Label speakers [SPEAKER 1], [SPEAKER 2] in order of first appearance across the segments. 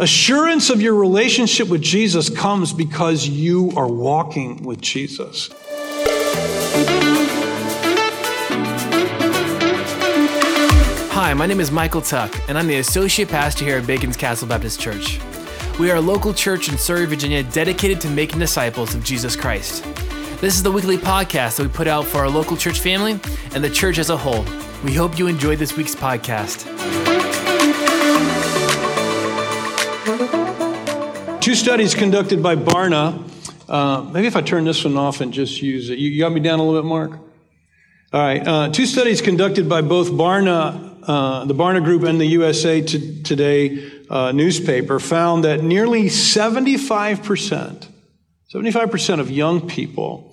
[SPEAKER 1] Assurance of your relationship with Jesus comes because you are walking with Jesus.
[SPEAKER 2] Hi, my name is Michael Tuck, and I'm the Associate Pastor here at Bacon's Castle Baptist Church. We are a local church in Surry, Virginia, dedicated to making disciples of Jesus Christ. This is the weekly podcast that we put out for our local church family and the church as a whole. We hope you enjoyed this week's podcast.
[SPEAKER 1] Two studies conducted by Barna. Uh, maybe if I turn this one off and just use it. You got me down a little bit, Mark? All right. Uh, two studies conducted by both Barna, uh, the Barna Group, and the USA Today uh, newspaper found that nearly 75%, 75% of young people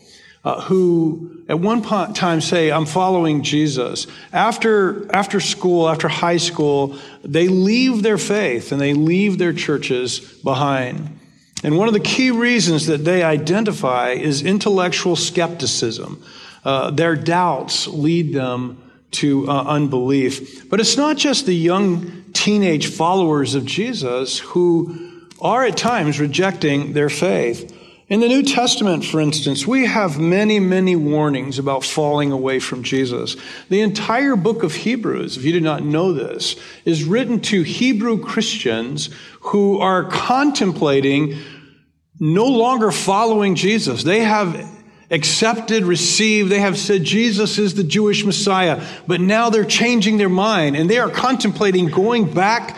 [SPEAKER 1] uh, who at one time say, I'm following Jesus. After, after school, after high school, they leave their faith and they leave their churches behind. And one of the key reasons that they identify is intellectual skepticism. Uh, their doubts lead them to uh, unbelief. But it's not just the young teenage followers of Jesus who are at times rejecting their faith. In the New Testament, for instance, we have many, many warnings about falling away from Jesus. The entire book of Hebrews, if you did not know this, is written to Hebrew Christians who are contemplating no longer following Jesus. They have accepted, received, they have said Jesus is the Jewish Messiah, but now they're changing their mind and they are contemplating going back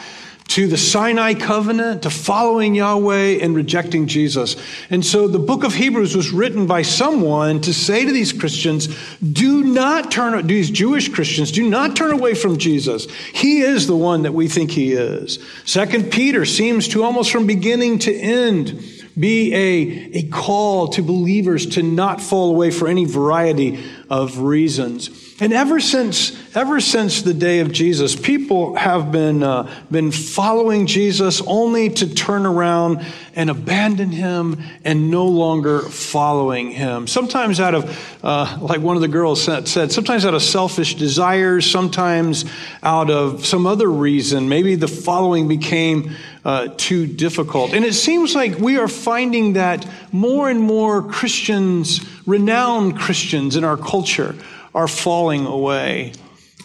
[SPEAKER 1] to the Sinai covenant, to following Yahweh and rejecting Jesus. And so the book of Hebrews was written by someone to say to these Christians, do not turn, these Jewish Christians, do not turn away from Jesus. He is the one that we think he is. Second Peter seems to almost from beginning to end be a, a call to believers to not fall away for any variety of reasons. And ever since, ever since the day of Jesus, people have been, uh, been following Jesus only to turn around and abandon him and no longer following him. Sometimes out of, uh, like one of the girls said, sometimes out of selfish desires, sometimes out of some other reason. Maybe the following became uh, too difficult. And it seems like we are finding that more and more Christians, renowned Christians in our culture, are falling away.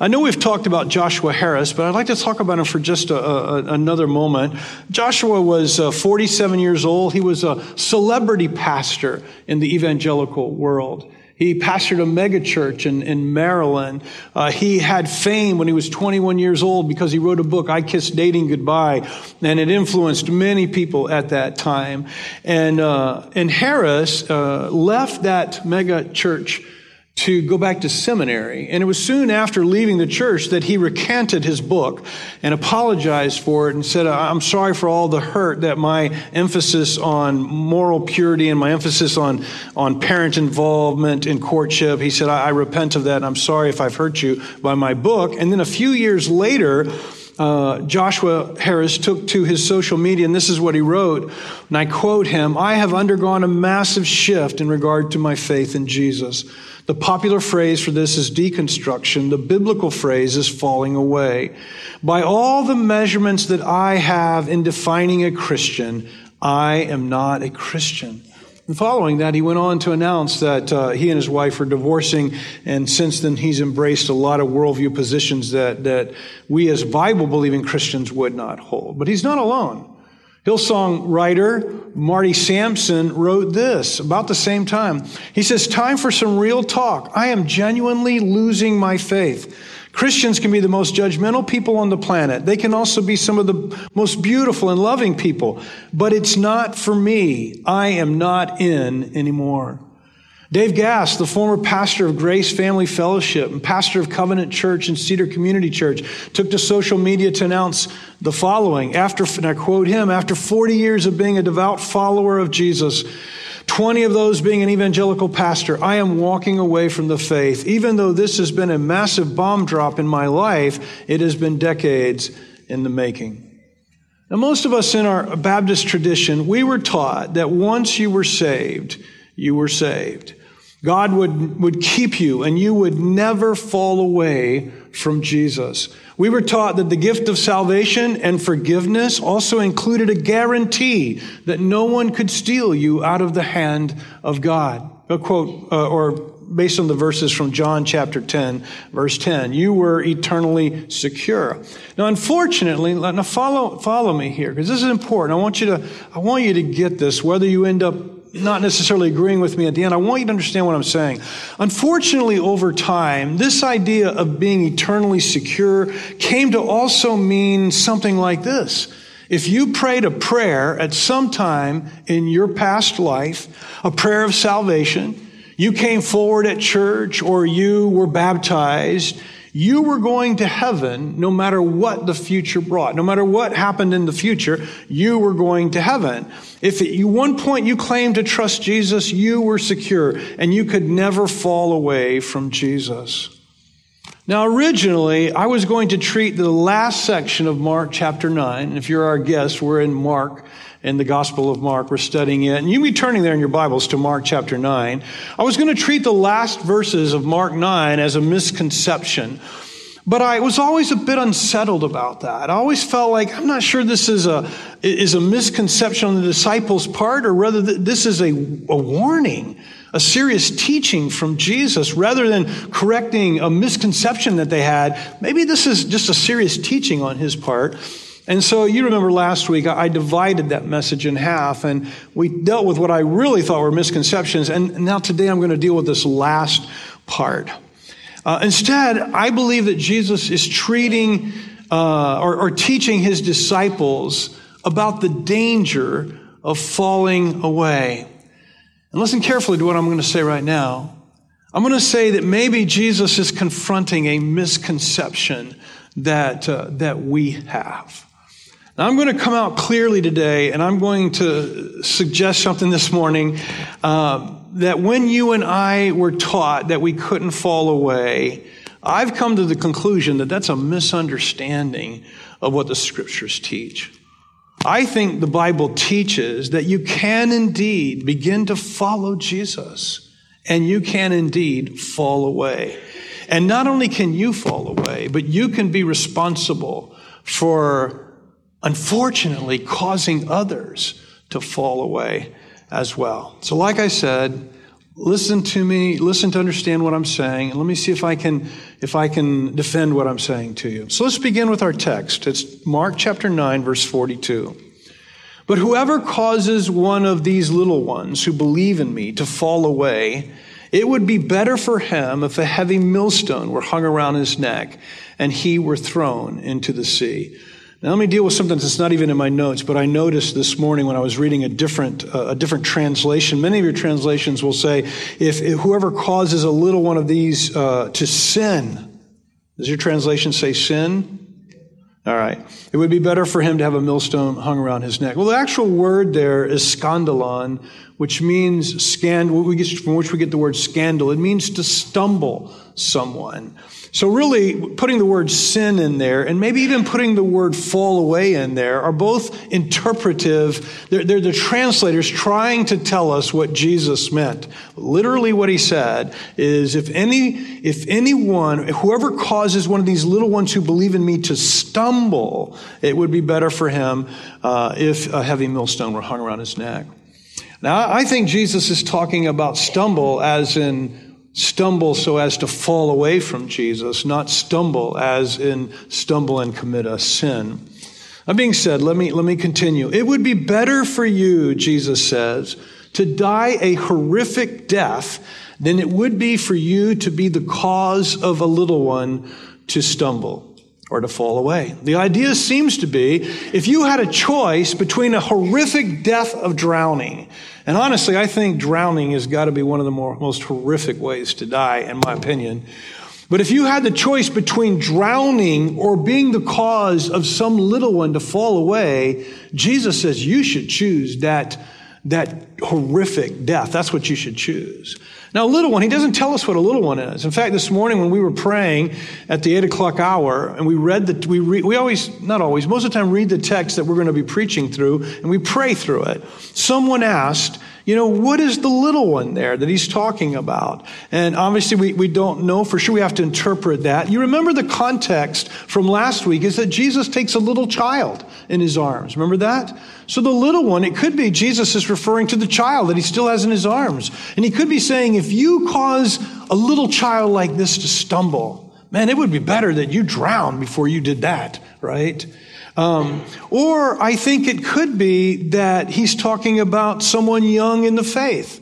[SPEAKER 1] I know we've talked about Joshua Harris, but I'd like to talk about him for just a, a, another moment. Joshua was uh, 47 years old. He was a celebrity pastor in the evangelical world. He pastored a megachurch in, in Maryland. Uh, he had fame when he was 21 years old because he wrote a book, I Kissed Dating Goodbye, and it influenced many people at that time. And, uh, and Harris uh, left that mega church to go back to seminary. And it was soon after leaving the church that he recanted his book and apologized for it and said, I'm sorry for all the hurt that my emphasis on moral purity and my emphasis on, on parent involvement in courtship, he said, I, I repent of that and I'm sorry if I've hurt you by my book. And then a few years later, uh, Joshua Harris took to his social media, and this is what he wrote. And I quote him I have undergone a massive shift in regard to my faith in Jesus. The popular phrase for this is deconstruction. The biblical phrase is falling away. By all the measurements that I have in defining a Christian, I am not a Christian. And following that, he went on to announce that uh, he and his wife are divorcing, and since then he's embraced a lot of worldview positions that, that we as Bible believing Christians would not hold. But he's not alone. Hillsong writer Marty Sampson wrote this about the same time. He says, Time for some real talk. I am genuinely losing my faith. Christians can be the most judgmental people on the planet. They can also be some of the most beautiful and loving people. But it's not for me. I am not in anymore. Dave Gass, the former pastor of Grace Family Fellowship and pastor of Covenant Church and Cedar Community Church, took to social media to announce the following. After, and I quote him, after 40 years of being a devout follower of Jesus, 20 of those being an evangelical pastor, I am walking away from the faith. Even though this has been a massive bomb drop in my life, it has been decades in the making. Now, most of us in our Baptist tradition, we were taught that once you were saved, you were saved. God would, would keep you and you would never fall away from Jesus. We were taught that the gift of salvation and forgiveness also included a guarantee that no one could steal you out of the hand of God. A quote, uh, or based on the verses from John chapter 10, verse 10. You were eternally secure. Now, unfortunately, now follow, follow me here, because this is important. I want you to, I want you to get this, whether you end up not necessarily agreeing with me at the end. I want you to understand what I'm saying. Unfortunately, over time, this idea of being eternally secure came to also mean something like this. If you prayed a prayer at some time in your past life, a prayer of salvation, you came forward at church or you were baptized, you were going to heaven no matter what the future brought. No matter what happened in the future, you were going to heaven. If at one point you claimed to trust Jesus, you were secure and you could never fall away from Jesus. Now, originally, I was going to treat the last section of Mark chapter 9. If you're our guest, we're in Mark in the Gospel of Mark. We're studying it. And you be turning there in your Bibles to Mark chapter 9. I was going to treat the last verses of Mark 9 as a misconception. But I was always a bit unsettled about that. I always felt like I'm not sure this is a is a misconception on the disciples' part, or rather this is a, a warning, a serious teaching from Jesus, rather than correcting a misconception that they had. Maybe this is just a serious teaching on his part. And so you remember last week, I divided that message in half and we dealt with what I really thought were misconceptions. And now today I'm going to deal with this last part. Uh, instead, I believe that Jesus is treating uh, or, or teaching his disciples about the danger of falling away. And listen carefully to what I'm going to say right now. I'm going to say that maybe Jesus is confronting a misconception that, uh, that we have. Now, I'm going to come out clearly today, and I'm going to suggest something this morning uh, that when you and I were taught that we couldn't fall away, I've come to the conclusion that that's a misunderstanding of what the scriptures teach. I think the Bible teaches that you can indeed begin to follow Jesus, and you can indeed fall away. And not only can you fall away, but you can be responsible for unfortunately causing others to fall away as well. So, like I said, listen to me, listen to understand what I'm saying, and let me see if I can if I can defend what I'm saying to you. So let's begin with our text. It's Mark chapter 9, verse 42. But whoever causes one of these little ones who believe in me to fall away, it would be better for him if a heavy millstone were hung around his neck and he were thrown into the sea. Now, let me deal with something that's not even in my notes, but I noticed this morning when I was reading a different, uh, a different translation. Many of your translations will say, if, if whoever causes a little one of these uh, to sin, does your translation say sin? All right. It would be better for him to have a millstone hung around his neck. Well, the actual word there is scandalon, which means scandal, from which we get the word scandal. It means to stumble someone. So, really, putting the word sin in there and maybe even putting the word fall away in there are both interpretive. They're, they're, the translators trying to tell us what Jesus meant. Literally, what he said is if any, if anyone, whoever causes one of these little ones who believe in me to stumble, it would be better for him uh, if a heavy millstone were hung around his neck. Now, I think Jesus is talking about stumble as in stumble so as to fall away from Jesus, not stumble as in stumble and commit a sin. That being said, let me, let me continue. It would be better for you, Jesus says, to die a horrific death than it would be for you to be the cause of a little one to stumble or to fall away. The idea seems to be if you had a choice between a horrific death of drowning and honestly, I think drowning has got to be one of the more, most horrific ways to die, in my opinion. But if you had the choice between drowning or being the cause of some little one to fall away, Jesus says you should choose that, that horrific death. That's what you should choose. Now, a little one, he doesn't tell us what a little one is. In fact, this morning when we were praying at the eight o'clock hour, and we read that we re, we always, not always, most of the time read the text that we're going to be preaching through, and we pray through it. Someone asked, you know, what is the little one there that he's talking about? And obviously, we, we don't know for sure. We have to interpret that. You remember the context from last week is that Jesus takes a little child in his arms. Remember that? So the little one, it could be Jesus is referring to the child that he still has in his arms. And he could be saying, if you cause a little child like this to stumble, man, it would be better that you drown before you did that, right? Um, or I think it could be that he's talking about someone young in the faith.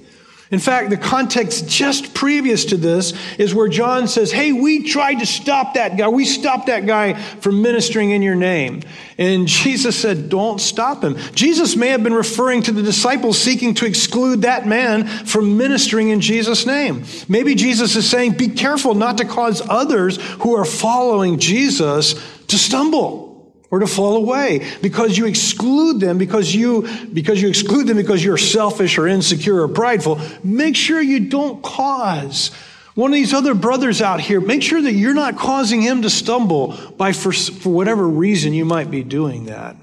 [SPEAKER 1] In fact, the context just previous to this is where John says, Hey, we tried to stop that guy. We stopped that guy from ministering in your name. And Jesus said, Don't stop him. Jesus may have been referring to the disciples seeking to exclude that man from ministering in Jesus' name. Maybe Jesus is saying, Be careful not to cause others who are following Jesus to stumble or to fall away because you exclude them because you because you exclude them because you're selfish or insecure or prideful make sure you don't cause one of these other brothers out here make sure that you're not causing him to stumble by for, for whatever reason you might be doing that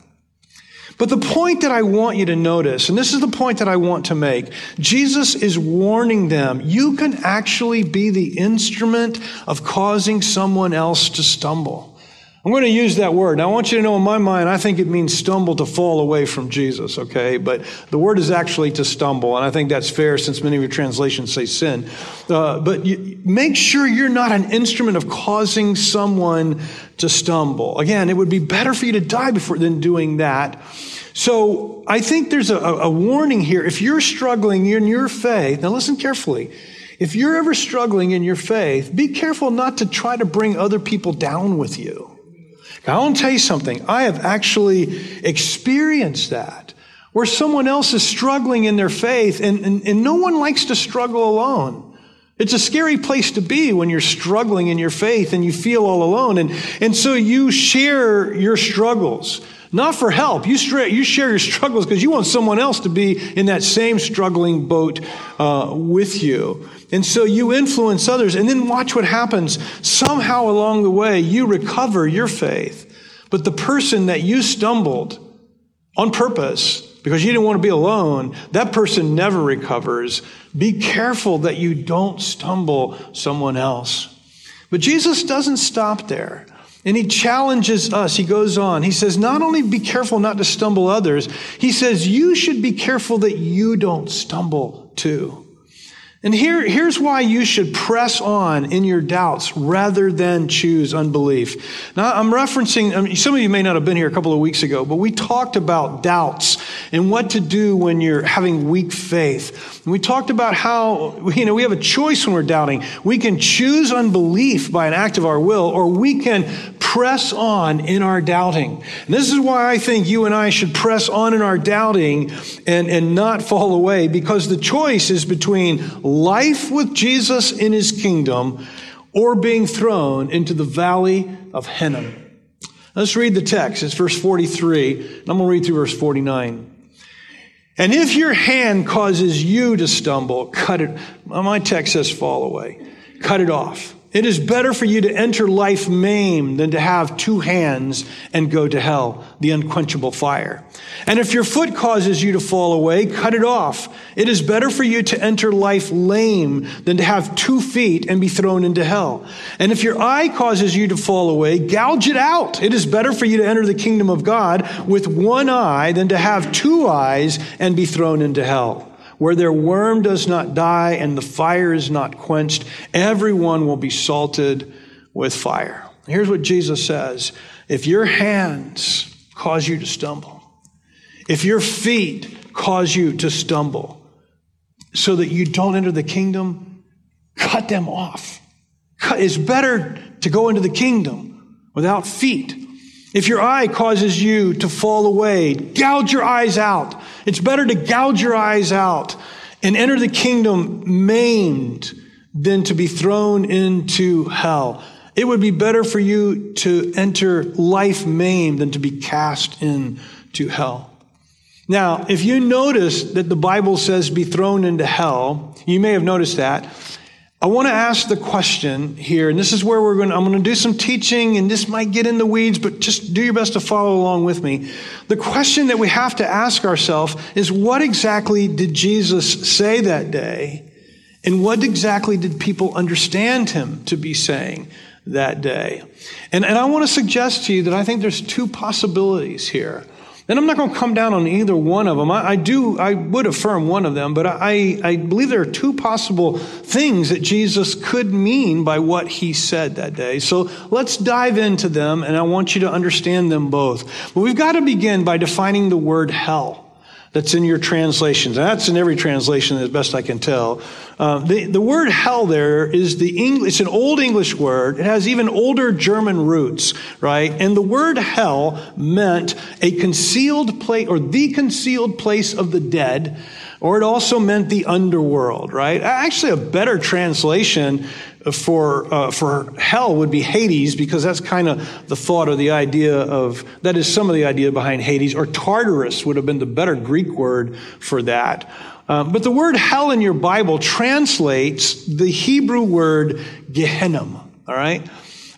[SPEAKER 1] but the point that I want you to notice, and this is the point that I want to make, Jesus is warning them you can actually be the instrument of causing someone else to stumble. I'm going to use that word. Now, I want you to know in my mind, I think it means stumble to fall away from Jesus, okay? But the word is actually to stumble, and I think that's fair since many of your translations say sin. Uh, but you, make sure you're not an instrument of causing someone to stumble. Again, it would be better for you to die before than doing that. So I think there's a, a warning here. If you're struggling in your faith, now listen carefully. If you're ever struggling in your faith, be careful not to try to bring other people down with you. I want to tell you something. I have actually experienced that where someone else is struggling in their faith and, and, and no one likes to struggle alone. It's a scary place to be when you're struggling in your faith and you feel all alone. And, and so you share your struggles, not for help. You, you share your struggles because you want someone else to be in that same struggling boat uh, with you. And so you influence others, and then watch what happens. Somehow along the way, you recover your faith. But the person that you stumbled on purpose, because you didn't want to be alone, that person never recovers. Be careful that you don't stumble someone else. But Jesus doesn't stop there. And he challenges us. He goes on. He says, not only be careful not to stumble others, he says, you should be careful that you don't stumble too. And here, here's why you should press on in your doubts rather than choose unbelief. Now, I'm referencing, I mean, some of you may not have been here a couple of weeks ago, but we talked about doubts and what to do when you're having weak faith. And we talked about how, you know, we have a choice when we're doubting. We can choose unbelief by an act of our will, or we can press on in our doubting. And this is why I think you and I should press on in our doubting and, and not fall away, because the choice is between life with Jesus in his kingdom or being thrown into the valley of Hinnom. Let's read the text. It's verse 43. And I'm going to read through verse 49. And if your hand causes you to stumble, cut it. My text says fall away. Cut it off. It is better for you to enter life maimed than to have two hands and go to hell, the unquenchable fire. And if your foot causes you to fall away, cut it off. It is better for you to enter life lame than to have two feet and be thrown into hell. And if your eye causes you to fall away, gouge it out. It is better for you to enter the kingdom of God with one eye than to have two eyes and be thrown into hell where their worm does not die and the fire is not quenched, everyone will be salted with fire. Here's what Jesus says If your hands cause you to stumble, if your feet cause you to stumble, so that you don't enter the kingdom, cut them off. It's better to go into the kingdom without feet. If your eye causes you to fall away, gouge your eyes out. It's better to gouge your eyes out and enter the kingdom maimed than to be thrown into hell. It would be better for you to enter life maimed than to be cast into hell. Now, if you notice that the Bible says be thrown into hell, you may have noticed that. I want to ask the question here, and this is where we're going I'm going to do some teaching, and this might get in the weeds, but just do your best to follow along with me. The question that we have to ask ourselves is what exactly did Jesus say that day? And what exactly did people understand him to be saying that day? And, and I want to suggest to you that I think there's two possibilities here. And I'm not going to come down on either one of them. I, I do, I would affirm one of them, but I, I believe there are two possible things that Jesus could mean by what he said that day. So let's dive into them, and I want you to understand them both. But we've got to begin by defining the word hell that's in your translations. And that's in every translation as best I can tell. Uh, the, the word hell there is the English, it's an old English word. It has even older German roots, right? And the word hell meant a concealed place or the concealed place of the dead or it also meant the underworld, right? Actually, a better translation for, uh, for hell would be Hades because that's kind of the thought or the idea of, that is some of the idea behind Hades, or Tartarus would have been the better Greek word for that. Um, but the word hell in your Bible translates the Hebrew word Gehenna, all right?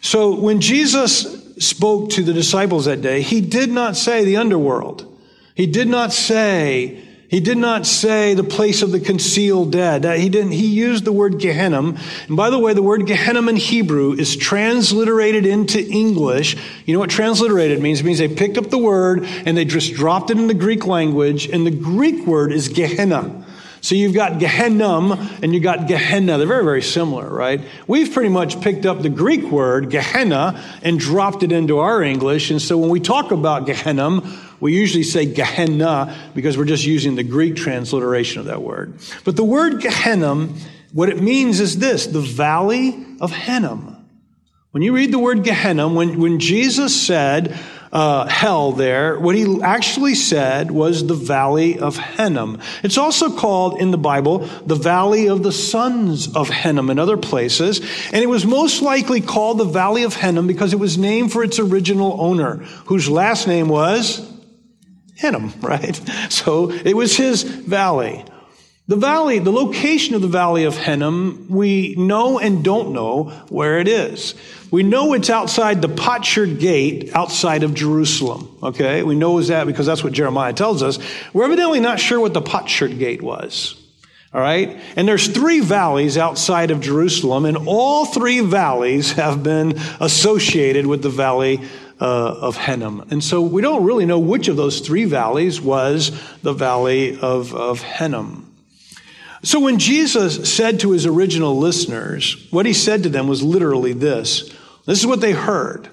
[SPEAKER 1] So when Jesus spoke to the disciples that day, he did not say the underworld. He did not say he did not say the place of the concealed dead. Uh, he didn't, he used the word Gehenna. And by the way, the word Gehenna in Hebrew is transliterated into English. You know what transliterated means? It means they picked up the word and they just dropped it in the Greek language. And the Greek word is Gehenna. So you've got Gehenna and you've got Gehenna. They're very, very similar, right? We've pretty much picked up the Greek word, Gehenna, and dropped it into our English. And so when we talk about Gehenna, we usually say Gehenna because we're just using the Greek transliteration of that word. But the word Gehenna, what it means is this the valley of Hinnom. When you read the word Gehenna, when, when Jesus said uh, hell there, what he actually said was the valley of Hinnom. It's also called in the Bible the valley of the sons of Hinnom in other places. And it was most likely called the valley of Hinnom because it was named for its original owner, whose last name was Hinnom, right? So it was his valley. The valley, the location of the valley of Hinnom, we know and don't know where it is. We know it's outside the potsherd gate outside of Jerusalem. Okay? We know that because that's what Jeremiah tells us. We're evidently not sure what the potsherd gate was. All right? And there's three valleys outside of Jerusalem, and all three valleys have been associated with the valley uh, of Hinnom. And so we don't really know which of those three valleys was the valley of, of Hinnom. So when Jesus said to his original listeners, what he said to them was literally this. This is what they heard.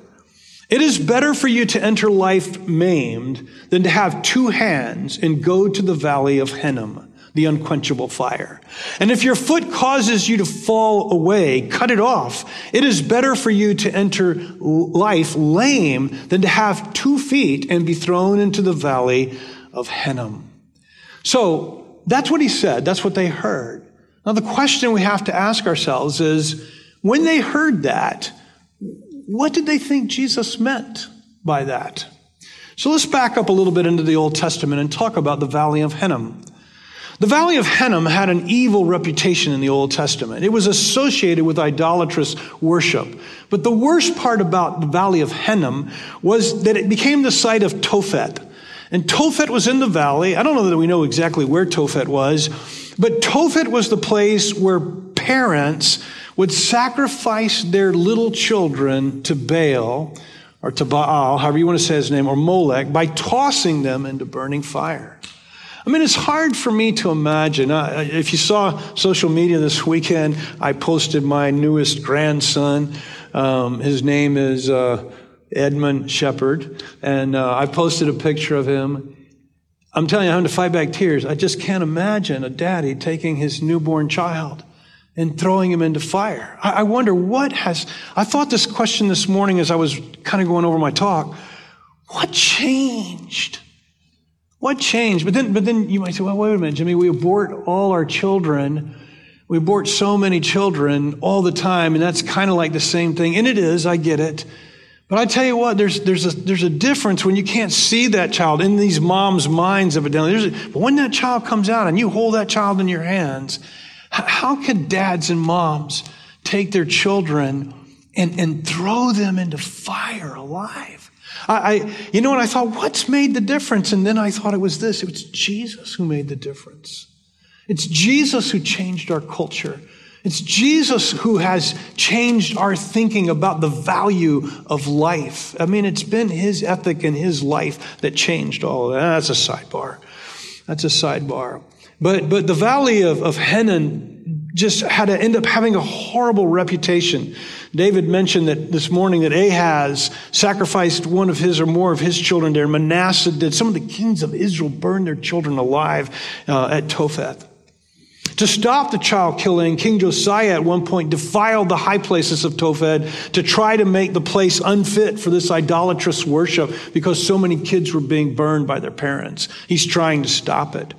[SPEAKER 1] It is better for you to enter life maimed than to have two hands and go to the valley of Hinnom the unquenchable fire. And if your foot causes you to fall away, cut it off. It is better for you to enter life lame than to have two feet and be thrown into the valley of Hinnom. So that's what he said. That's what they heard. Now the question we have to ask ourselves is, when they heard that, what did they think Jesus meant by that? So let's back up a little bit into the Old Testament and talk about the Valley of Hinnom. The Valley of Hinnom had an evil reputation in the Old Testament. It was associated with idolatrous worship. But the worst part about the Valley of Hinnom was that it became the site of Tophet. And Tophet was in the valley. I don't know that we know exactly where Tophet was, but Tophet was the place where parents would sacrifice their little children to Baal or to Baal, however you want to say his name, or Molech, by tossing them into burning fire. I mean, it's hard for me to imagine. If you saw social media this weekend, I posted my newest grandson. Um, his name is uh, Edmund Shepard, and uh, I posted a picture of him. I'm telling you, I'm to fight back tears. I just can't imagine a daddy taking his newborn child and throwing him into fire. I, I wonder what has. I thought this question this morning as I was kind of going over my talk. What changed? What changed? But then, but then you might say, well, wait a minute, Jimmy, we abort all our children. We abort so many children all the time, and that's kind of like the same thing. And it is, I get it. But I tell you what, there's, there's, a, there's a difference when you can't see that child in these moms' minds, evidently. There's a, but when that child comes out and you hold that child in your hands, how can dads and moms take their children and, and throw them into fire alive? I, I, you know, and I thought, what's made the difference? And then I thought it was this it was Jesus who made the difference. It's Jesus who changed our culture. It's Jesus who has changed our thinking about the value of life. I mean, it's been his ethic and his life that changed all of that. That's a sidebar. That's a sidebar. But, but the valley of, of Hinnom just had to end up having a horrible reputation. David mentioned that this morning that Ahaz sacrificed one of his or more of his children there. Manasseh did. Some of the kings of Israel burned their children alive uh, at Topheth. To stop the child killing, King Josiah at one point defiled the high places of Topheth to try to make the place unfit for this idolatrous worship because so many kids were being burned by their parents. He's trying to stop it.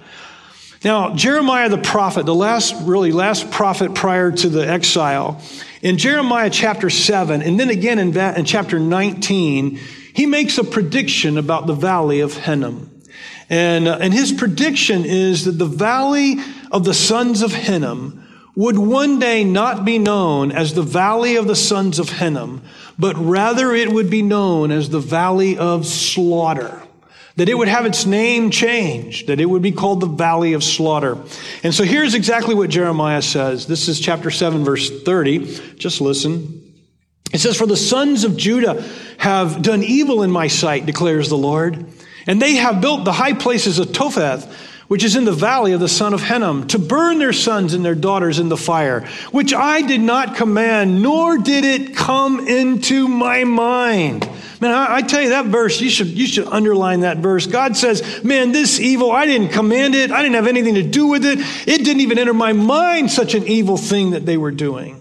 [SPEAKER 1] Now, Jeremiah the prophet, the last, really last prophet prior to the exile, in Jeremiah chapter 7, and then again in, in chapter 19, he makes a prediction about the valley of Hinnom. And, uh, and his prediction is that the valley of the sons of Hinnom would one day not be known as the valley of the sons of Hinnom, but rather it would be known as the valley of slaughter. That it would have its name changed, that it would be called the valley of slaughter. And so here's exactly what Jeremiah says. This is chapter 7, verse 30. Just listen. It says, For the sons of Judah have done evil in my sight, declares the Lord. And they have built the high places of Topheth, which is in the valley of the son of Hinnom, to burn their sons and their daughters in the fire, which I did not command, nor did it come into my mind. Man, I, I, tell you that verse, you should, you should underline that verse. God says, man, this evil, I didn't command it. I didn't have anything to do with it. It didn't even enter my mind such an evil thing that they were doing.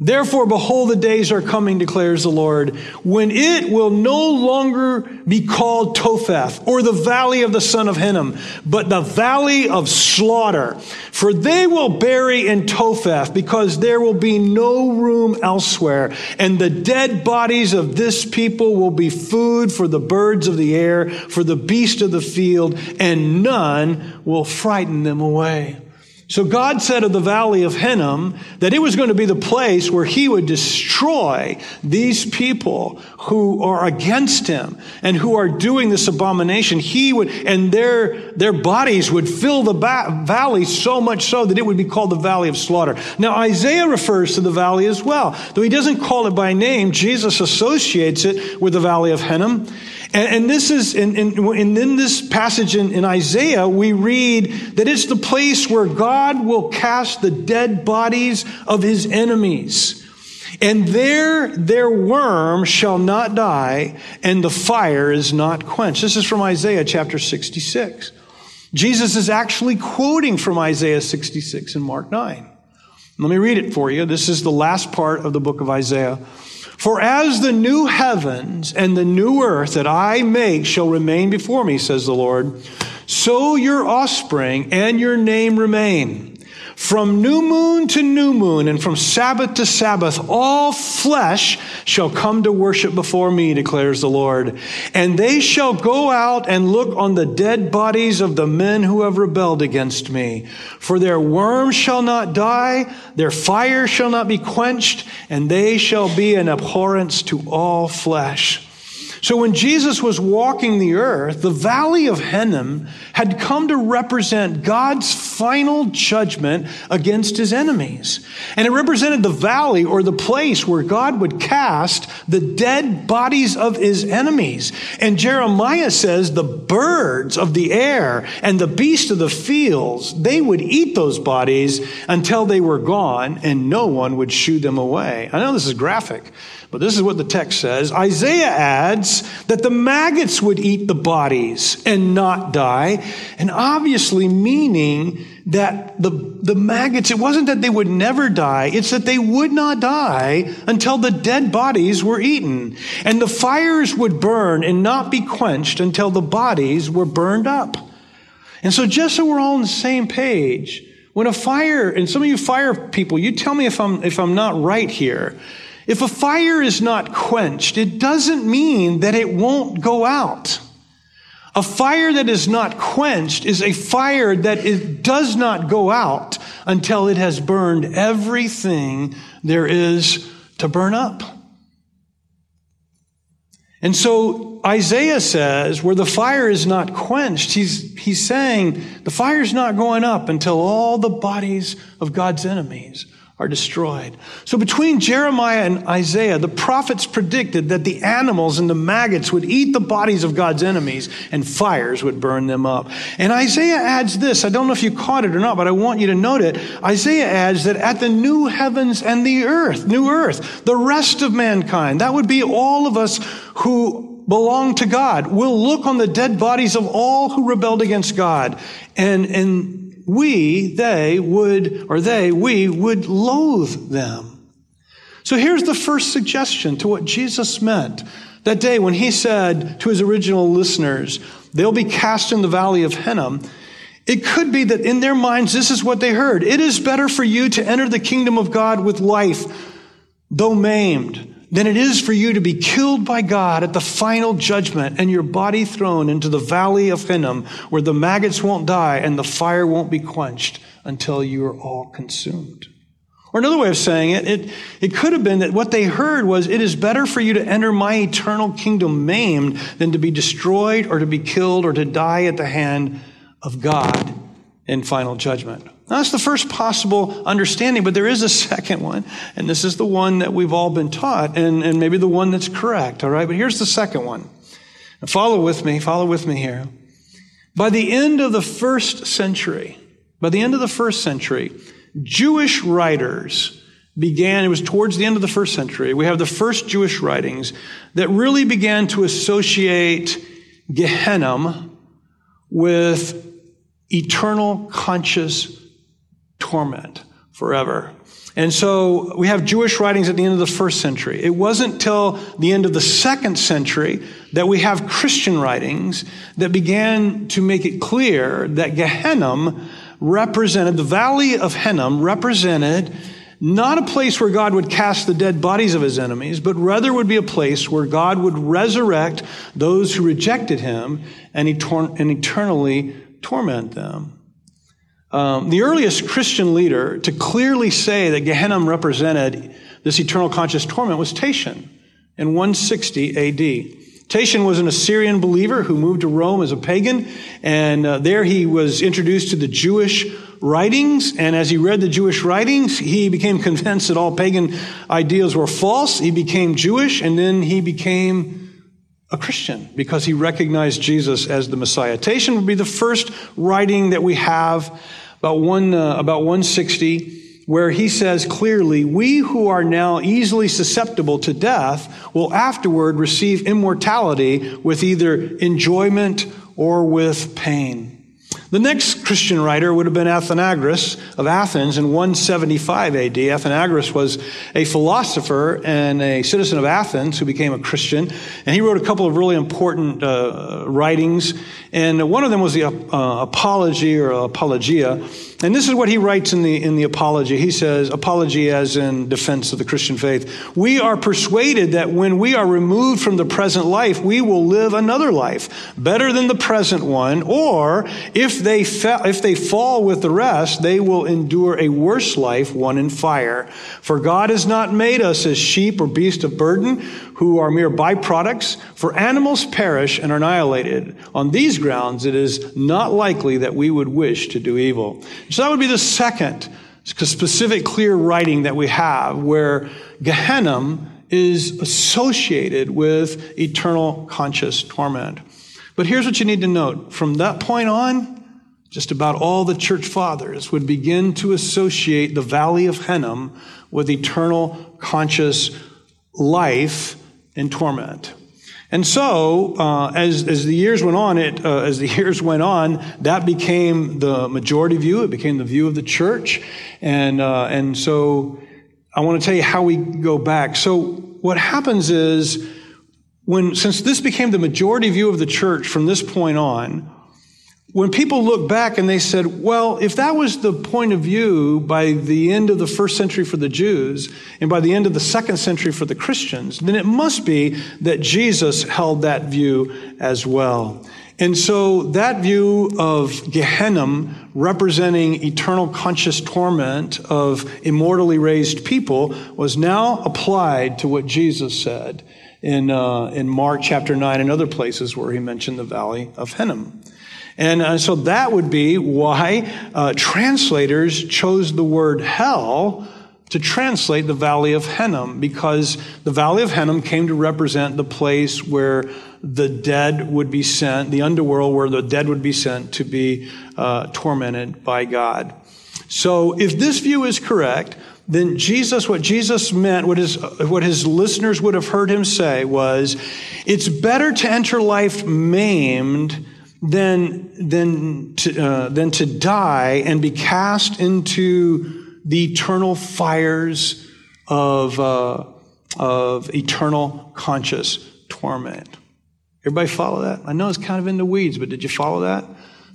[SPEAKER 1] Therefore, behold, the days are coming, declares the Lord, when it will no longer be called Topheth or the valley of the son of Hinnom, but the valley of slaughter. For they will bury in Topheth because there will be no room elsewhere. And the dead bodies of this people will be food for the birds of the air, for the beast of the field, and none will frighten them away. So God said of the valley of Hinnom that it was going to be the place where he would destroy these people who are against him and who are doing this abomination. He would, and their, their bodies would fill the ba- valley so much so that it would be called the valley of slaughter. Now Isaiah refers to the valley as well. Though he doesn't call it by name, Jesus associates it with the valley of Hinnom. And, and this is, in, in, in this passage in, in Isaiah, we read that it's the place where God will cast the dead bodies of his enemies. And there their worm shall not die, and the fire is not quenched. This is from Isaiah chapter 66. Jesus is actually quoting from Isaiah 66 and Mark 9. Let me read it for you. This is the last part of the book of Isaiah. For as the new heavens and the new earth that I make shall remain before me, says the Lord, so your offspring and your name remain. From new moon to new moon and from Sabbath to Sabbath, all flesh shall come to worship before me, declares the Lord. And they shall go out and look on the dead bodies of the men who have rebelled against me. For their worm shall not die, their fire shall not be quenched, and they shall be an abhorrence to all flesh. So when Jesus was walking the earth, the valley of Hinnom had come to represent God's final judgment against his enemies. And it represented the valley or the place where God would cast the dead bodies of his enemies. And Jeremiah says the birds of the air and the beasts of the fields, they would eat those bodies until they were gone and no one would shoo them away. I know this is graphic. But this is what the text says. Isaiah adds that the maggots would eat the bodies and not die, and obviously meaning that the, the maggots, it wasn't that they would never die, it's that they would not die until the dead bodies were eaten. And the fires would burn and not be quenched until the bodies were burned up. And so, just so we're all on the same page, when a fire, and some of you fire people, you tell me if I'm, if I'm not right here. If a fire is not quenched, it doesn't mean that it won't go out. A fire that is not quenched is a fire that it does not go out until it has burned everything there is to burn up. And so Isaiah says, where the fire is not quenched, he's, he's saying the fire's not going up until all the bodies of God's enemies are destroyed. So between Jeremiah and Isaiah, the prophets predicted that the animals and the maggots would eat the bodies of God's enemies and fires would burn them up. And Isaiah adds this. I don't know if you caught it or not, but I want you to note it. Isaiah adds that at the new heavens and the earth, new earth, the rest of mankind, that would be all of us who belong to God, will look on the dead bodies of all who rebelled against God and, and we, they would, or they, we would loathe them. So here's the first suggestion to what Jesus meant that day when he said to his original listeners, they'll be cast in the valley of Hinnom. It could be that in their minds, this is what they heard. It is better for you to enter the kingdom of God with life, though maimed, than it is for you to be killed by God at the final judgment and your body thrown into the valley of Hinnom, where the maggots won't die and the fire won't be quenched until you are all consumed. Or another way of saying it, it, it could have been that what they heard was, it is better for you to enter my eternal kingdom maimed than to be destroyed or to be killed or to die at the hand of God in final judgment. Now, that's the first possible understanding, but there is a second one, and this is the one that we've all been taught, and, and maybe the one that's correct, all right? But here's the second one. Now follow with me, follow with me here. By the end of the first century, by the end of the first century, Jewish writers began, it was towards the end of the first century, we have the first Jewish writings that really began to associate Gehenna with eternal conscious torment forever. And so we have Jewish writings at the end of the first century. It wasn't till the end of the second century that we have Christian writings that began to make it clear that Gehenna represented, the valley of Hinnom represented not a place where God would cast the dead bodies of his enemies, but rather would be a place where God would resurrect those who rejected him and, eternally torment them. Um, the earliest Christian leader to clearly say that Gehenna represented this eternal conscious torment was Tatian in 160 AD. Tatian was an Assyrian believer who moved to Rome as a pagan, and uh, there he was introduced to the Jewish writings. And as he read the Jewish writings, he became convinced that all pagan ideals were false. He became Jewish, and then he became a Christian because he recognized Jesus as the Messiah. Tatian would be the first writing that we have about one uh, about 160 where he says clearly, we who are now easily susceptible to death will afterward receive immortality with either enjoyment or with pain. The next Christian writer would have been Athenagoras of Athens in 175 AD. Athenagoras was a philosopher and a citizen of Athens who became a Christian, and he wrote a couple of really important uh, writings. And one of them was the uh, Apology or Apologia. And this is what he writes in the, in the Apology. He says, Apology as in defense of the Christian faith. We are persuaded that when we are removed from the present life, we will live another life, better than the present one, or if they, if they fall with the rest, they will endure a worse life, one in fire. For God has not made us as sheep or beasts of burden, who are mere byproducts, for animals perish and are annihilated. On these grounds, it is not likely that we would wish to do evil. So that would be the second specific, clear writing that we have where Gehenna is associated with eternal conscious torment. But here's what you need to note. From that point on, just about all the church fathers would begin to associate the valley of Hinnom with eternal conscious life and torment. And so, uh, as, as the years went on, it, uh, as the years went on, that became the majority view. It became the view of the church. And, uh, and so I want to tell you how we go back. So what happens is when, since this became the majority view of the church from this point on, when people look back and they said, well, if that was the point of view by the end of the first century for the Jews and by the end of the second century for the Christians, then it must be that Jesus held that view as well. And so that view of Gehenna representing eternal conscious torment of immortally raised people was now applied to what Jesus said in, uh, in Mark chapter 9 and other places where he mentioned the valley of Hinnom. And uh, so that would be why uh, translators chose the word hell to translate the Valley of Hinnom, because the Valley of Hinnom came to represent the place where the dead would be sent, the underworld where the dead would be sent to be uh, tormented by God. So if this view is correct, then Jesus, what Jesus meant, what his, what his listeners would have heard him say was, it's better to enter life maimed than, than, to, uh, than to die and be cast into the eternal fires of, uh, of eternal conscious torment. Everybody follow that? I know it's kind of in the weeds, but did you follow that?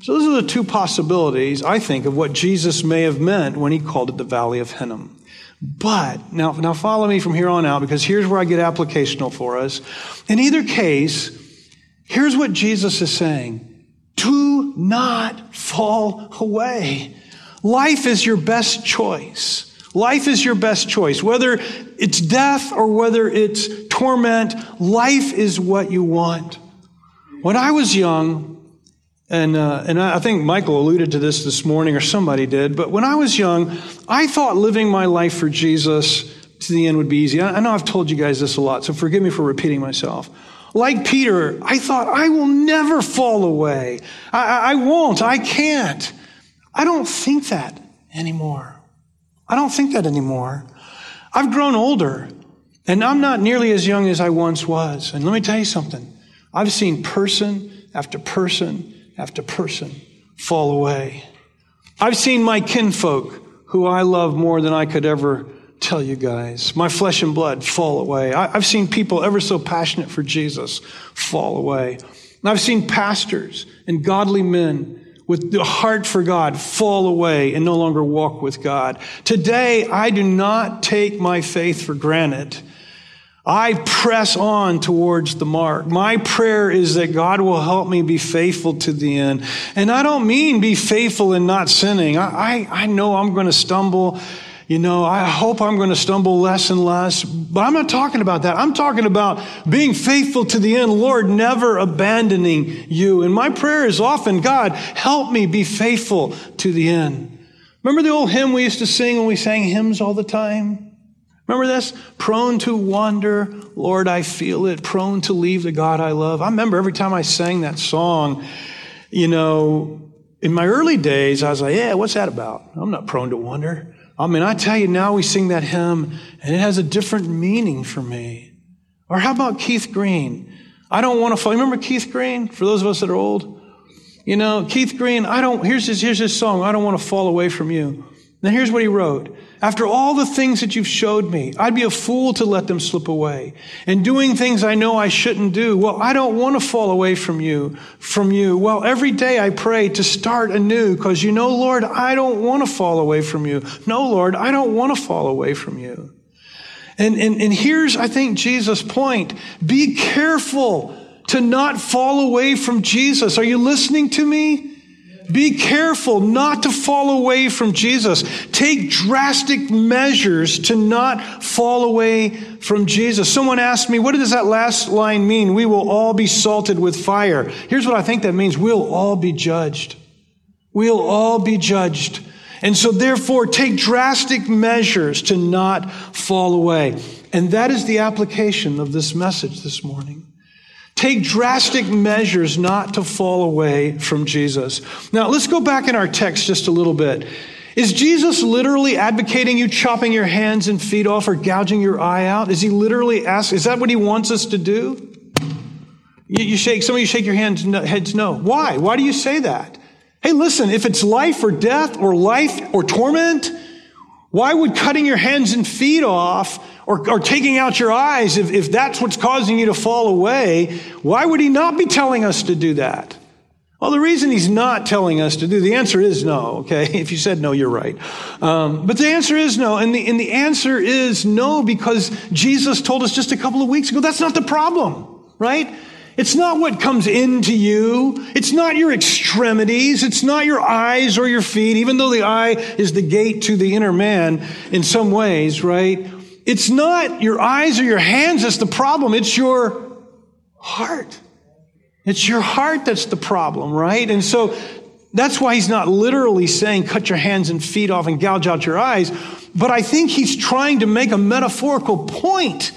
[SPEAKER 1] So those are the two possibilities, I think, of what Jesus may have meant when he called it the Valley of Hinnom. But now, now follow me from here on out because here's where I get applicational for us. In either case, here's what Jesus is saying. Do not fall away. Life is your best choice. Life is your best choice. Whether it's death or whether it's torment, life is what you want. When I was young, and, uh, and I think Michael alluded to this this morning, or somebody did, but when I was young, I thought living my life for Jesus to the end would be easy. I know I've told you guys this a lot, so forgive me for repeating myself. Like Peter, I thought, I will never fall away. I, I, won't. I can't. I don't think that anymore. I don't think that anymore. I've grown older, and I'm not nearly as young as I once was. And let me tell you something. I've seen person after person after person fall away. I've seen my kinfolk, who I love more than I could ever tell you guys. My flesh and blood fall away. I, have seen people ever so passionate for Jesus fall away. And I've seen pastors and godly men with the heart for God fall away and no longer walk with God. Today, I do not take my faith for granted. I press on towards the mark. My prayer is that God will help me be faithful to the end. And I don't mean be faithful in not sinning. I, I, I know I'm going to stumble you know, I hope I'm going to stumble less and less. But I'm not talking about that. I'm talking about being faithful to the end, Lord, never abandoning you. And my prayer is often, God, help me be faithful to the end. Remember the old hymn we used to sing when we sang hymns all the time? Remember this? Prone to wander, Lord, I feel it. Prone to leave the God I love. I remember every time I sang that song, you know, in my early days, I was like, yeah, what's that about? I'm not prone to wander. I mean, I tell you now we sing that hymn and it has a different meaning for me. Or how about Keith Green? I don't want to fall. Remember Keith Green? For those of us that are old? You know, Keith Green, I don't, here's his, here's his song, I don't want to fall away from you. Then here's what he wrote. After all the things that you've showed me, I'd be a fool to let them slip away. And doing things I know I shouldn't do. Well, I don't want to fall away from you, from you. Well, every day I pray to start anew because you know, Lord, I don't want to fall away from you. No, Lord, I don't want to fall away from you. And, and, and here's, I think, Jesus' point. Be careful to not fall away from Jesus. Are you listening to me? Be careful not to fall away from Jesus. Take drastic measures to not fall away from Jesus. Someone asked me, what does that last line mean? We will all be salted with fire. Here's what I think that means. We'll all be judged. We'll all be judged. And so therefore, take drastic measures to not fall away. And that is the application of this message this morning. Take drastic measures not to fall away from Jesus. Now, let's go back in our text just a little bit. Is Jesus literally advocating you chopping your hands and feet off or gouging your eye out? Is he literally asking, is that what he wants us to do? You, you shake, some of you shake your hands, no, heads no. Why? Why do you say that? Hey, listen, if it's life or death or life or torment, why would cutting your hands and feet off or, or taking out your eyes, if, if that's what's causing you to fall away, why would he not be telling us to do that? Well, the reason he's not telling us to do, the answer is no, okay? If you said no, you're right. Um, but the answer is no. And the, and the answer is no because Jesus told us just a couple of weeks ago that's not the problem, right? It's not what comes into you. It's not your extremities. It's not your eyes or your feet, even though the eye is the gate to the inner man in some ways, right? It's not your eyes or your hands that's the problem. It's your heart. It's your heart that's the problem, right? And so that's why he's not literally saying cut your hands and feet off and gouge out your eyes. But I think he's trying to make a metaphorical point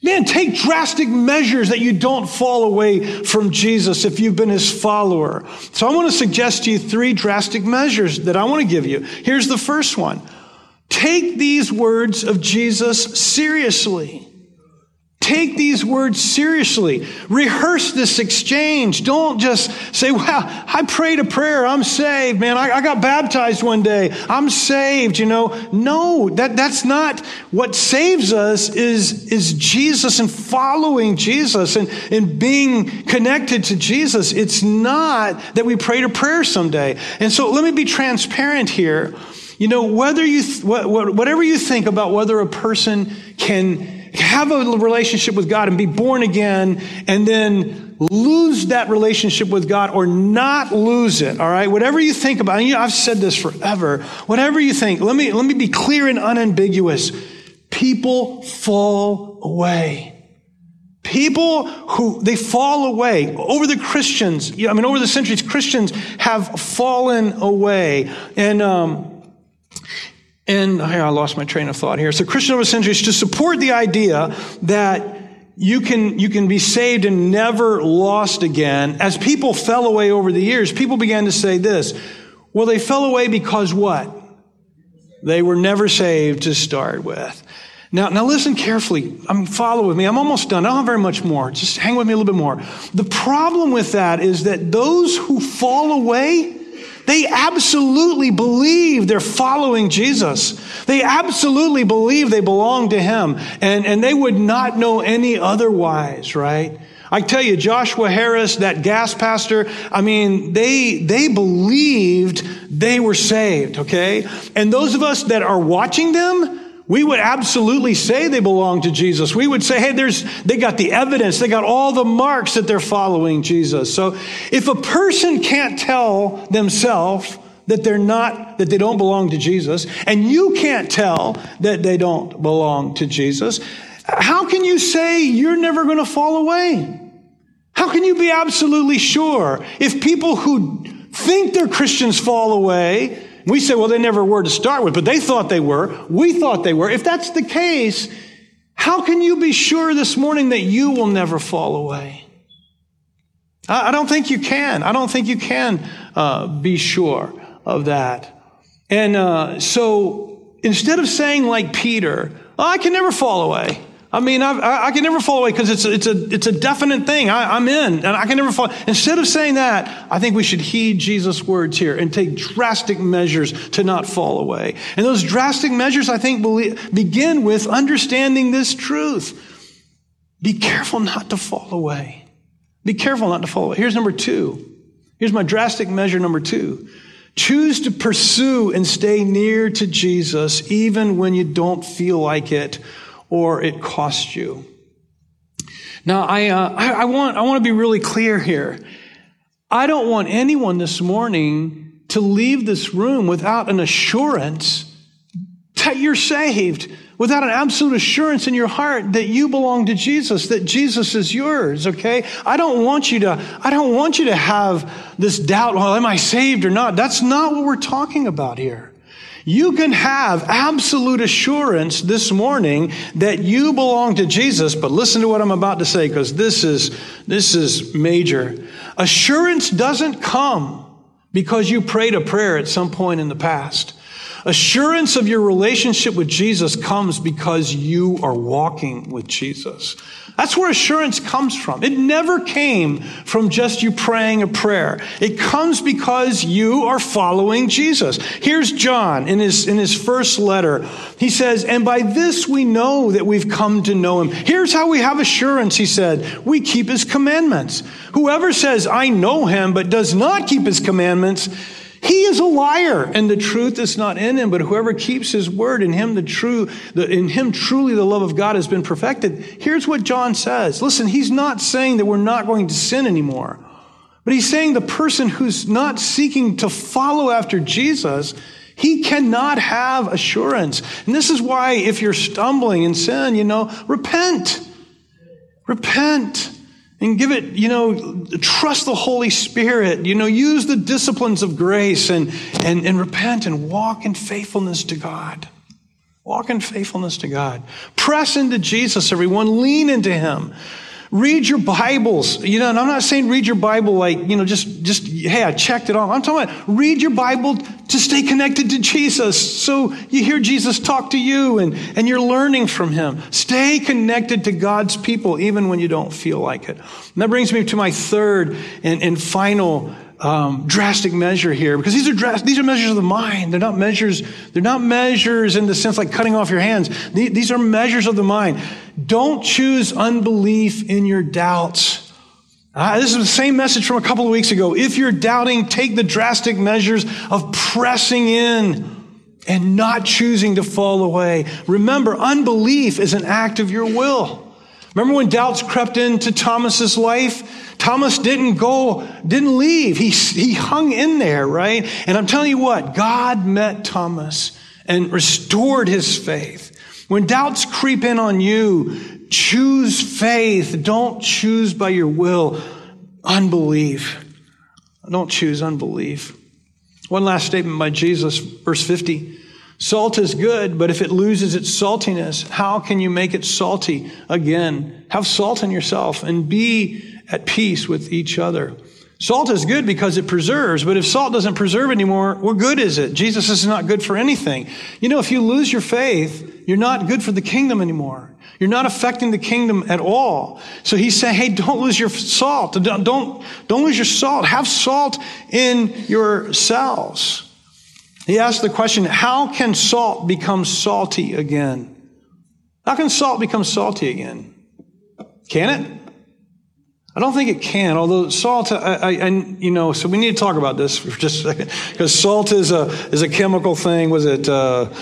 [SPEAKER 1] Man, take drastic measures that you don't fall away from Jesus if you've been his follower. So I want to suggest to you three drastic measures that I want to give you. Here's the first one. Take these words of Jesus seriously. Take these words seriously. Rehearse this exchange. Don't just say, well, I prayed a prayer. I'm saved, man. I, I, got baptized one day. I'm saved, you know. No, that, that's not what saves us is, is Jesus and following Jesus and, and being connected to Jesus. It's not that we prayed a prayer someday. And so let me be transparent here. You know, whether you, whatever you think about whether a person can have a relationship with God and be born again and then lose that relationship with God or not lose it, all right? Whatever you think about, you know, I've said this forever, whatever you think, let me, let me be clear and unambiguous. People fall away. People who, they fall away. Over the Christians, I mean, over the centuries, Christians have fallen away. And, um, and I lost my train of thought here. So Christian over centuries to support the idea that you can, you can be saved and never lost again. As people fell away over the years, people began to say this. Well, they fell away because what? They were never saved to start with. Now, now listen carefully. I'm follow with me. I'm almost done. I don't have very much more. Just hang with me a little bit more. The problem with that is that those who fall away, they absolutely believe they're following Jesus. They absolutely believe they belong to Him, and, and they would not know any otherwise, right? I tell you, Joshua Harris, that gas pastor, I mean, they, they believed they were saved, okay? And those of us that are watching them, we would absolutely say they belong to Jesus. We would say, hey, there's, they got the evidence. They got all the marks that they're following Jesus. So if a person can't tell themselves that they're not, that they don't belong to Jesus, and you can't tell that they don't belong to Jesus, how can you say you're never going to fall away? How can you be absolutely sure if people who think they're Christians fall away we say, well, they never were to start with, but they thought they were. We thought they were. If that's the case, how can you be sure this morning that you will never fall away? I, don't think you can. I don't think you can uh, be sure of that. And uh, so instead of saying like Peter, oh, I can never fall away. I mean, I've, i can never fall away because it's, it's, a, it's a definite thing. I, am in, and I can never fall. Instead of saying that, I think we should heed Jesus' words here and take drastic measures to not fall away. And those drastic measures, I think, begin with understanding this truth. Be careful not to fall away. Be careful not to fall away. Here's number two. Here's my drastic measure number two. Choose to pursue and stay near to Jesus even when you don't feel like it or it costs you. Now, I, uh, I, I, want, I want to be really clear here. I don't want anyone this morning to leave this room without an assurance that you're saved, without an absolute assurance in your heart that you belong to Jesus, that Jesus is yours, okay? I don't want you to, I don't want you to have this doubt, well, am I saved or not? That's not what we're talking about here. You can have absolute assurance this morning that you belong to Jesus, but listen to what I'm about to say because this is, this is major. Assurance doesn't come because you prayed a prayer at some point in the past. Assurance of your relationship with Jesus comes because you are walking with Jesus. That's where assurance comes from. It never came from just you praying a prayer. It comes because you are following Jesus. Here's John in his, in his first letter. He says, and by this we know that we've come to know him. Here's how we have assurance, he said. We keep his commandments. Whoever says, I know him, but does not keep his commandments, he is a liar, and the truth is not in him. But whoever keeps his word, in him the true, the, in him truly the love of God has been perfected. Here's what John says. Listen, he's not saying that we're not going to sin anymore, but he's saying the person who's not seeking to follow after Jesus, he cannot have assurance. And this is why, if you're stumbling in sin, you know, repent. Repent and give it, you know, trust the Holy Spirit, you know, use the disciplines of grace and, and, and repent and walk in faithfulness to God. Walk in faithfulness to God. Press into Jesus, everyone. Lean into Him. Read your Bibles. You know, and I'm not saying read your Bible like, you know, just, just, hey, I checked it off. I'm talking about read your Bible to stay connected to Jesus. So you hear Jesus talk to you and, and you're learning from him. Stay connected to God's people even when you don't feel like it. And that brings me to my third and, and final um, drastic measure here because these are dras- these are measures of the mind. They're not measures. They're not measures in the sense like cutting off your hands. These are measures of the mind. Don't choose unbelief in your doubts. Uh, this is the same message from a couple of weeks ago. If you're doubting, take the drastic measures of pressing in and not choosing to fall away. Remember, unbelief is an act of your will. Remember when doubts crept into Thomas's life? Thomas didn't go, didn't leave. He, he hung in there, right? And I'm telling you what, God met Thomas and restored his faith. When doubts creep in on you, choose faith. Don't choose by your will unbelief. Don't choose unbelief. One last statement by Jesus, verse 50. Salt is good, but if it loses its saltiness, how can you make it salty again? Have salt in yourself and be at peace with each other. Salt is good because it preserves, but if salt doesn't preserve anymore, what good is it? Jesus is not good for anything. You know, if you lose your faith, you're not good for the kingdom anymore. You're not affecting the kingdom at all. So he's saying, hey, don't lose your salt. Don't, don't, don't lose your salt. Have salt in yourselves. He asked the question, how can salt become salty again? How can salt become salty again? Can it? I don't think it can, although salt, I, I, I, you know, so we need to talk about this for just a second, because salt is a, is a chemical thing. Was it, uh,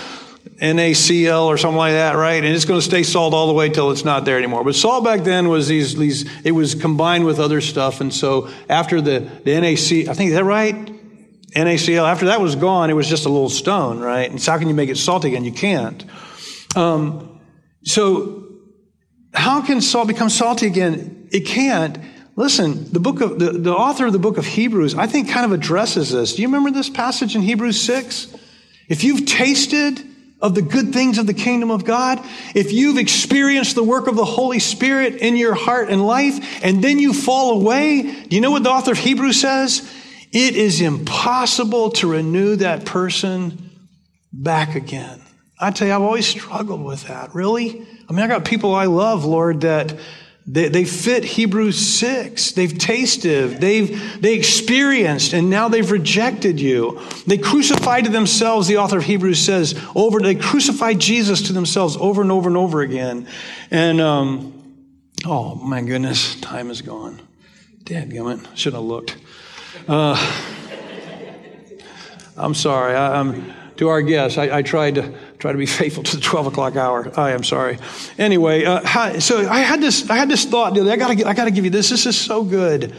[SPEAKER 1] NaCl or something like that, right? And it's going to stay salt all the way till it's not there anymore. But salt back then was these, these, it was combined with other stuff. And so after the, the NaC, I think, is that right? NaCl, after that was gone, it was just a little stone, right? And so how can you make it salty again? You can't. Um, so how can salt become salty again? it can't. Listen, the book of the, the author of the book of Hebrews, I think, kind of addresses this. Do you remember this passage in Hebrews 6? If you've tasted of the good things of the kingdom of God, if you've experienced the work of the Holy Spirit in your heart and life, and then you fall away, do you know what the author of Hebrews says? It is impossible to renew that person back again. I tell you, I've always struggled with that. Really? I mean, I got people I love, Lord, that they, they fit Hebrews 6. They've tasted, they've they experienced, and now they've rejected you. They crucified to themselves, the author of Hebrews says, over they crucified Jesus to themselves over and over and over again. And um, oh my goodness, time is gone. Dadgummit, should have looked. Uh, I'm sorry. I, I'm to our guests. I, I tried to try to be faithful to the 12 o'clock hour. I am sorry. Anyway, uh, so I had this, I had this thought. I gotta, I gotta give you this. This is so good.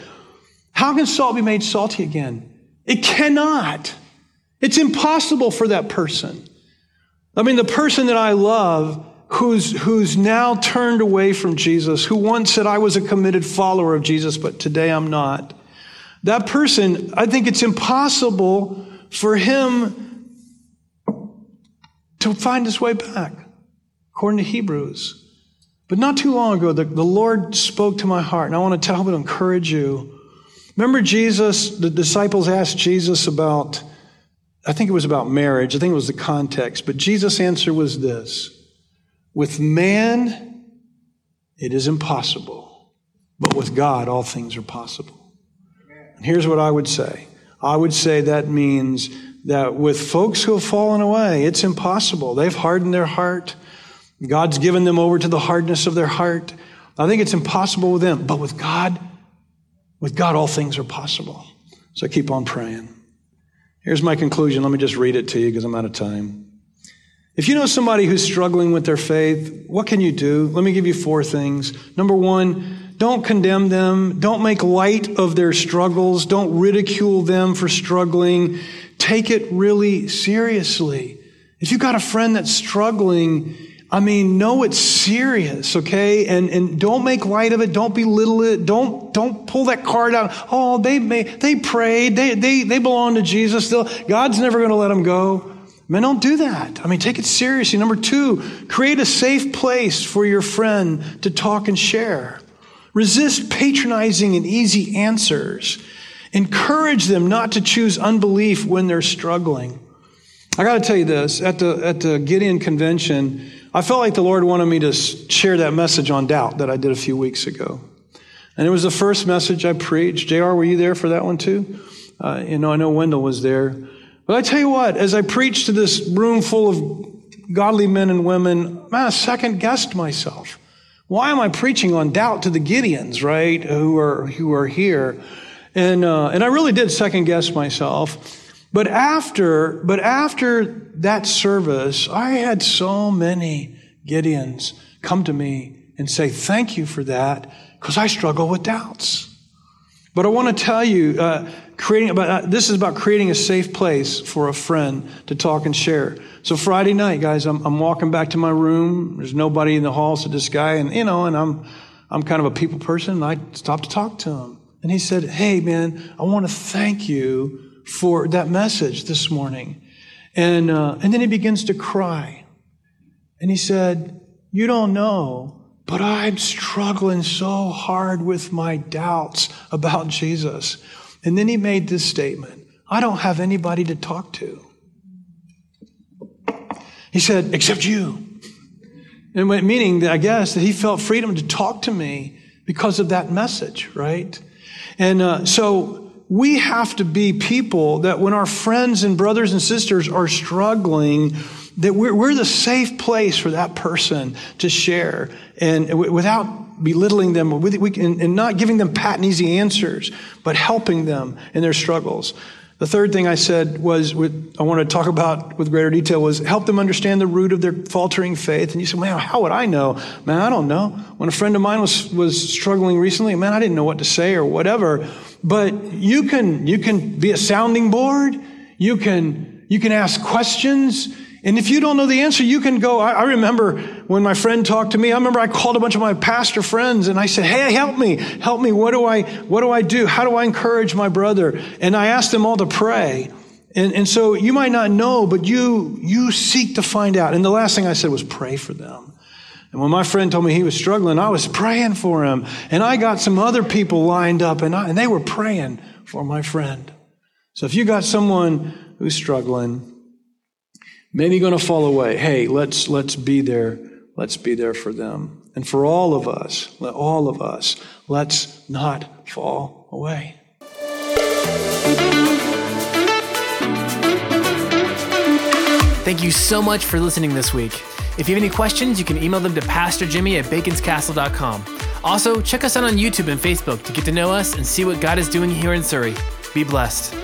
[SPEAKER 1] How can salt be made salty again? It cannot. It's impossible for that person. I mean, the person that I love who's, who's now turned away from Jesus, who once said, I was a committed follower of Jesus, but today I'm not. That person, I think it's impossible for him to find his way back, according to Hebrews. But not too long ago, the, the Lord spoke to my heart, and I want to tell him to encourage you. Remember Jesus, the disciples asked Jesus about I think it was about marriage. I think it was the context. But Jesus' answer was this With man, it is impossible, but with God, all things are possible. And here's what I would say I would say that means that with folks who have fallen away, it's impossible. They've hardened their heart. God's given them over to the hardness of their heart. I think it's impossible with them, but with God, with God, all things are possible. So keep on praying. Here's my conclusion. Let me just read it to you because I'm out of time. If you know somebody who's struggling with their faith, what can you do? Let me give you four things. Number one, don't condemn them. Don't make light of their struggles. Don't ridicule them for struggling. Take it really seriously. If you've got a friend that's struggling, I mean, know it's serious, okay? And, and don't make light of it. Don't belittle it. Don't, don't pull that card out. Oh, they, may, they prayed. They, they, they belong to Jesus. They'll, God's never going to let them go. Man, don't do that. I mean, take it seriously. Number two, create a safe place for your friend to talk and share. Resist patronizing and easy answers. Encourage them not to choose unbelief when they're struggling. I got to tell you this at the, at the Gideon convention, I felt like the Lord wanted me to share that message on doubt that I did a few weeks ago. And it was the first message I preached. JR, were you there for that one too? Uh, you know, I know Wendell was there. But I tell you what, as I preached to this room full of godly men and women, man, I second guessed myself. Why am I preaching on doubt to the Gideons, right, who are, who are here? And, uh, and I really did second guess myself. But after, but after that service, I had so many Gideons come to me and say, thank you for that, because I struggle with doubts. But I want to tell you, uh, creating about uh, this is about creating a safe place for a friend to talk and share. So Friday night, guys, I'm, I'm walking back to my room. There's nobody in the hall, so this guy, and you know, and I'm I'm kind of a people person. I stopped to talk to him, and he said, "Hey, man, I want to thank you for that message this morning. And, uh, and then he begins to cry. And he said, You don't know, but I'm struggling so hard with my doubts about Jesus. And then he made this statement I don't have anybody to talk to. He said, Except you. And meaning I guess that he felt freedom to talk to me because of that message, right? And uh, so we have to be people that when our friends and brothers and sisters are struggling, that we're, we're the safe place for that person to share and without belittling them we, and, and not giving them pat and easy answers, but helping them in their struggles. The third thing I said was, with, I want to talk about with greater detail was help them understand the root of their faltering faith. And you said, man, how would I know? Man, I don't know. When a friend of mine was, was struggling recently, man, I didn't know what to say or whatever. But you can, you can be a sounding board. You can, you can ask questions. And if you don't know the answer, you can go. I, I, remember when my friend talked to me, I remember I called a bunch of my pastor friends and I said, Hey, help me, help me. What do I, what do I do? How do I encourage my brother? And I asked them all to pray. And, and so you might not know, but you, you seek to find out. And the last thing I said was pray for them. And when my friend told me he was struggling, I was praying for him. And I got some other people lined up and, I, and they were praying for my friend. So if you got someone who's struggling, maybe going to fall away, hey, let's, let's be there. Let's be there for them. And for all of us, let all of us, let's not fall away.
[SPEAKER 2] Thank you so much for listening this week. If you have any questions, you can email them to Pastor Jimmy at baconscastle.com. Also, check us out on YouTube and Facebook to get to know us and see what God is doing here in Surry. Be blessed.